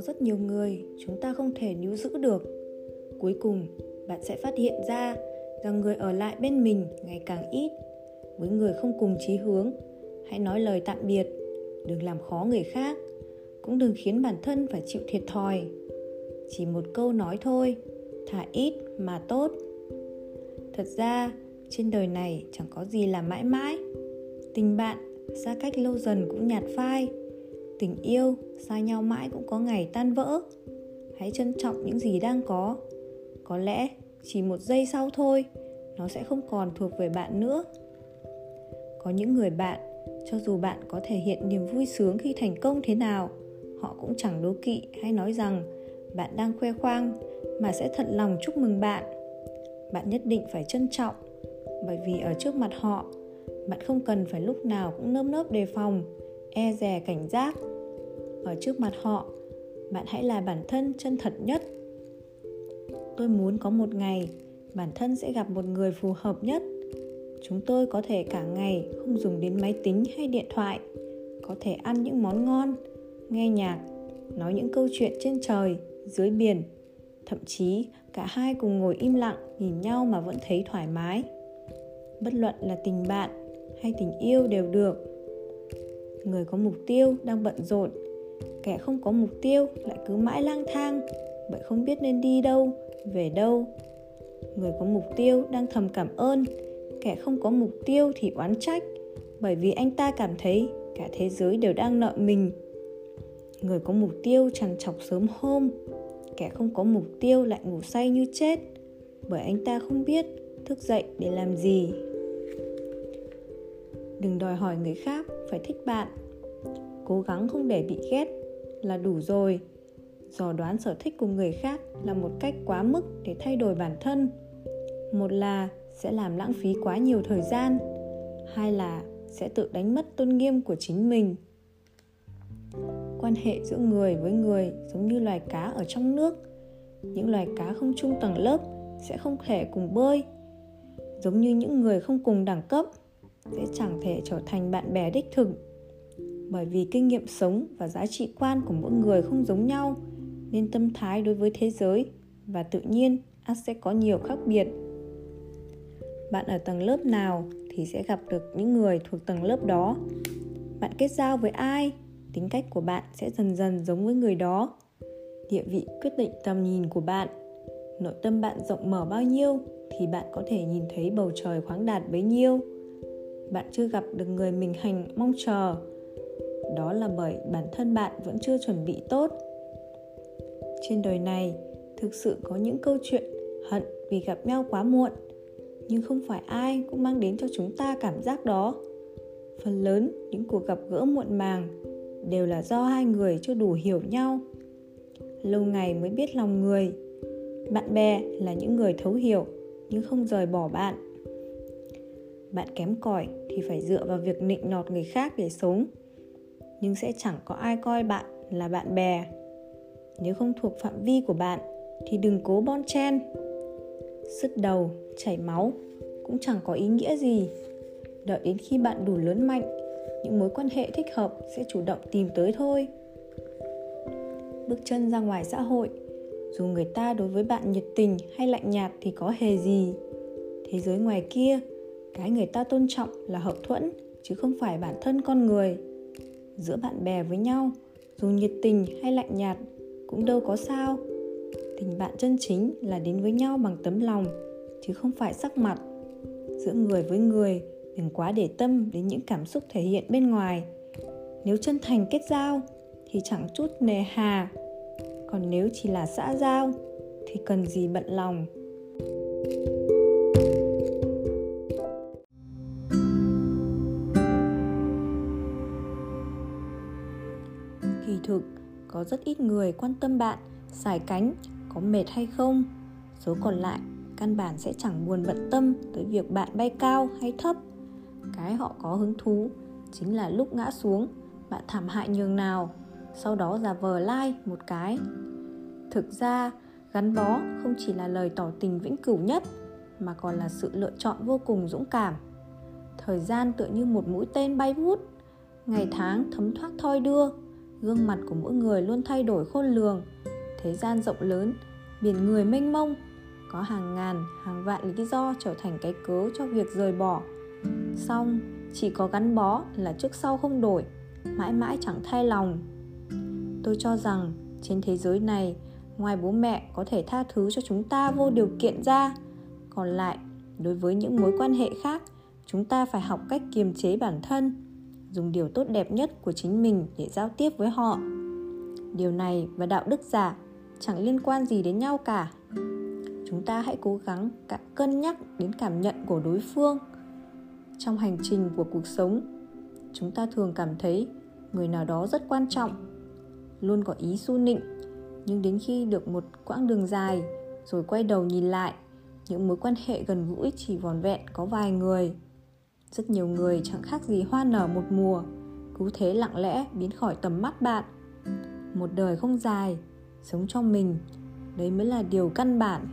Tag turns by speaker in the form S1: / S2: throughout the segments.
S1: có rất nhiều người chúng ta không thể níu giữ được. Cuối cùng, bạn sẽ phát hiện ra rằng người ở lại bên mình ngày càng ít. Với người không cùng chí hướng, hãy nói lời tạm biệt, đừng làm khó người khác, cũng đừng khiến bản thân phải chịu thiệt thòi. Chỉ một câu nói thôi, thả ít mà tốt. Thật ra, trên đời này chẳng có gì là mãi mãi. Tình bạn xa cách lâu dần cũng nhạt phai tình yêu, xa nhau mãi cũng có ngày tan vỡ. Hãy trân trọng những gì đang có. Có lẽ chỉ một giây sau thôi, nó sẽ không còn thuộc về bạn nữa. Có những người bạn, cho dù bạn có thể hiện niềm vui sướng khi thành công thế nào, họ cũng chẳng đố kỵ hay nói rằng bạn đang khoe khoang mà sẽ thật lòng chúc mừng bạn. Bạn nhất định phải trân trọng, bởi vì ở trước mặt họ, bạn không cần phải lúc nào cũng nơm nớp đề phòng e dè cảnh giác. Ở trước mặt họ, bạn hãy là bản thân chân thật nhất. Tôi muốn có một ngày, bản thân sẽ gặp một người phù hợp nhất. Chúng tôi có thể cả ngày không dùng đến máy tính hay điện thoại, có thể ăn những món ngon, nghe nhạc, nói những câu chuyện trên trời, dưới biển. Thậm chí, cả hai cùng ngồi im lặng nhìn nhau mà vẫn thấy thoải mái. Bất luận là tình bạn hay tình yêu đều được người có mục tiêu đang bận rộn. Kẻ không có mục tiêu lại cứ mãi lang thang. Bởi không biết nên đi đâu, về đâu. Người có mục tiêu đang thầm cảm ơn. Kẻ không có mục tiêu thì oán trách. Bởi vì anh ta cảm thấy cả thế giới đều đang nợ mình. Người có mục tiêu trằn trọc sớm hôm. Kẻ không có mục tiêu lại ngủ say như chết. Bởi anh ta không biết thức dậy để làm gì. Đừng đòi hỏi người khác phải thích bạn. Cố gắng không để bị ghét là đủ rồi. Dò đoán sở thích của người khác là một cách quá mức để thay đổi bản thân. Một là sẽ làm lãng phí quá nhiều thời gian. Hai là sẽ tự đánh mất tôn nghiêm của chính mình. Quan hệ giữa người với người giống như loài cá ở trong nước. Những loài cá không chung tầng lớp sẽ không thể cùng bơi. Giống như những người không cùng đẳng cấp sẽ chẳng thể trở thành bạn bè đích thực. Bởi vì kinh nghiệm sống và giá trị quan của mỗi người không giống nhau, nên tâm thái đối với thế giới và tự nhiên ắt sẽ có nhiều khác biệt. Bạn ở tầng lớp nào thì sẽ gặp được những người thuộc tầng lớp đó. Bạn kết giao với ai, tính cách của bạn sẽ dần dần giống với người đó. Địa vị quyết định tầm nhìn của bạn, nội tâm bạn rộng mở bao nhiêu thì bạn có thể nhìn thấy bầu trời khoáng đạt bấy nhiêu bạn chưa gặp được người mình hành mong chờ. Đó là bởi bản thân bạn vẫn chưa chuẩn bị tốt. Trên đời này, thực sự có những câu chuyện hận vì gặp nhau quá muộn, nhưng không phải ai cũng mang đến cho chúng ta cảm giác đó. Phần lớn những cuộc gặp gỡ muộn màng đều là do hai người chưa đủ hiểu nhau. Lâu ngày mới biết lòng người. Bạn bè là những người thấu hiểu, nhưng không rời bỏ bạn. Bạn kém cỏi thì phải dựa vào việc nịnh nọt người khác để sống. Nhưng sẽ chẳng có ai coi bạn là bạn bè. Nếu không thuộc phạm vi của bạn, thì đừng cố bon chen. Sứt đầu, chảy máu, cũng chẳng có ý nghĩa gì. Đợi đến khi bạn đủ lớn mạnh, những mối quan hệ thích hợp sẽ chủ động tìm tới thôi. Bước chân ra ngoài xã hội, dù người ta đối với bạn nhiệt tình hay lạnh nhạt thì có hề gì. Thế giới ngoài kia cái người ta tôn trọng là hợp thuẫn, chứ không phải bản thân con người. Giữa bạn bè với nhau, dù nhiệt tình hay lạnh nhạt, cũng đâu có sao. Tình bạn chân chính là đến với nhau bằng tấm lòng, chứ không phải sắc mặt. Giữa người với người, đừng quá để tâm đến những cảm xúc thể hiện bên ngoài. Nếu chân thành kết giao, thì chẳng chút nề hà. Còn nếu chỉ là xã giao, thì cần gì bận lòng? kỳ có rất ít người quan tâm bạn, xài cánh, có mệt hay không. Số còn lại, căn bản sẽ chẳng buồn bận tâm tới việc bạn bay cao hay thấp. Cái họ có hứng thú chính là lúc ngã xuống, bạn thảm hại nhường nào, sau đó giả vờ like một cái. Thực ra, gắn bó không chỉ là lời tỏ tình vĩnh cửu nhất, mà còn là sự lựa chọn vô cùng dũng cảm. Thời gian tựa như một mũi tên bay vút, ngày tháng thấm thoát thoi đưa gương mặt của mỗi người luôn thay đổi khôn lường. Thế gian rộng lớn, biển người mênh mông. Có hàng ngàn, hàng vạn lý do trở thành cái cớ cho việc rời bỏ. Song chỉ có gắn bó là trước sau không đổi, mãi mãi chẳng thay lòng. Tôi cho rằng, trên thế giới này, ngoài bố mẹ có thể tha thứ cho chúng ta vô điều kiện ra, còn lại, đối với những mối quan hệ khác, chúng ta phải học cách kiềm chế bản thân dùng điều tốt đẹp nhất của chính mình để giao tiếp với họ. Điều này và đạo đức giả chẳng liên quan gì đến nhau cả. Chúng ta hãy cố gắng cả cân nhắc đến cảm nhận của đối phương. Trong hành trình của cuộc sống, chúng ta thường cảm thấy người nào đó rất quan trọng, luôn có ý su nịnh. Nhưng đến khi được một quãng đường dài rồi quay đầu nhìn lại, những mối quan hệ gần gũi chỉ vòn vẹn có vài người rất nhiều người chẳng khác gì hoa nở một mùa, cứ thế lặng lẽ biến khỏi tầm mắt bạn. Một đời không dài, sống cho mình, đấy mới là điều căn bản.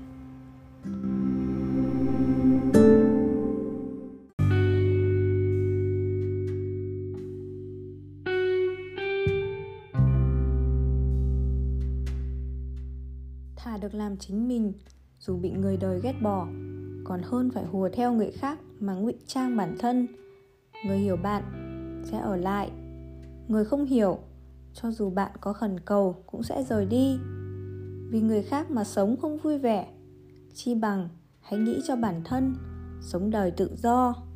S1: Thà được làm chính mình, dù bị người đời ghét bỏ, còn hơn phải hùa theo người khác mà ngụy trang bản thân. Người hiểu bạn sẽ ở lại. Người không hiểu, cho dù bạn có khẩn cầu cũng sẽ rời đi. Vì người khác mà sống không vui vẻ, chi bằng hãy nghĩ cho bản thân, sống đời tự do.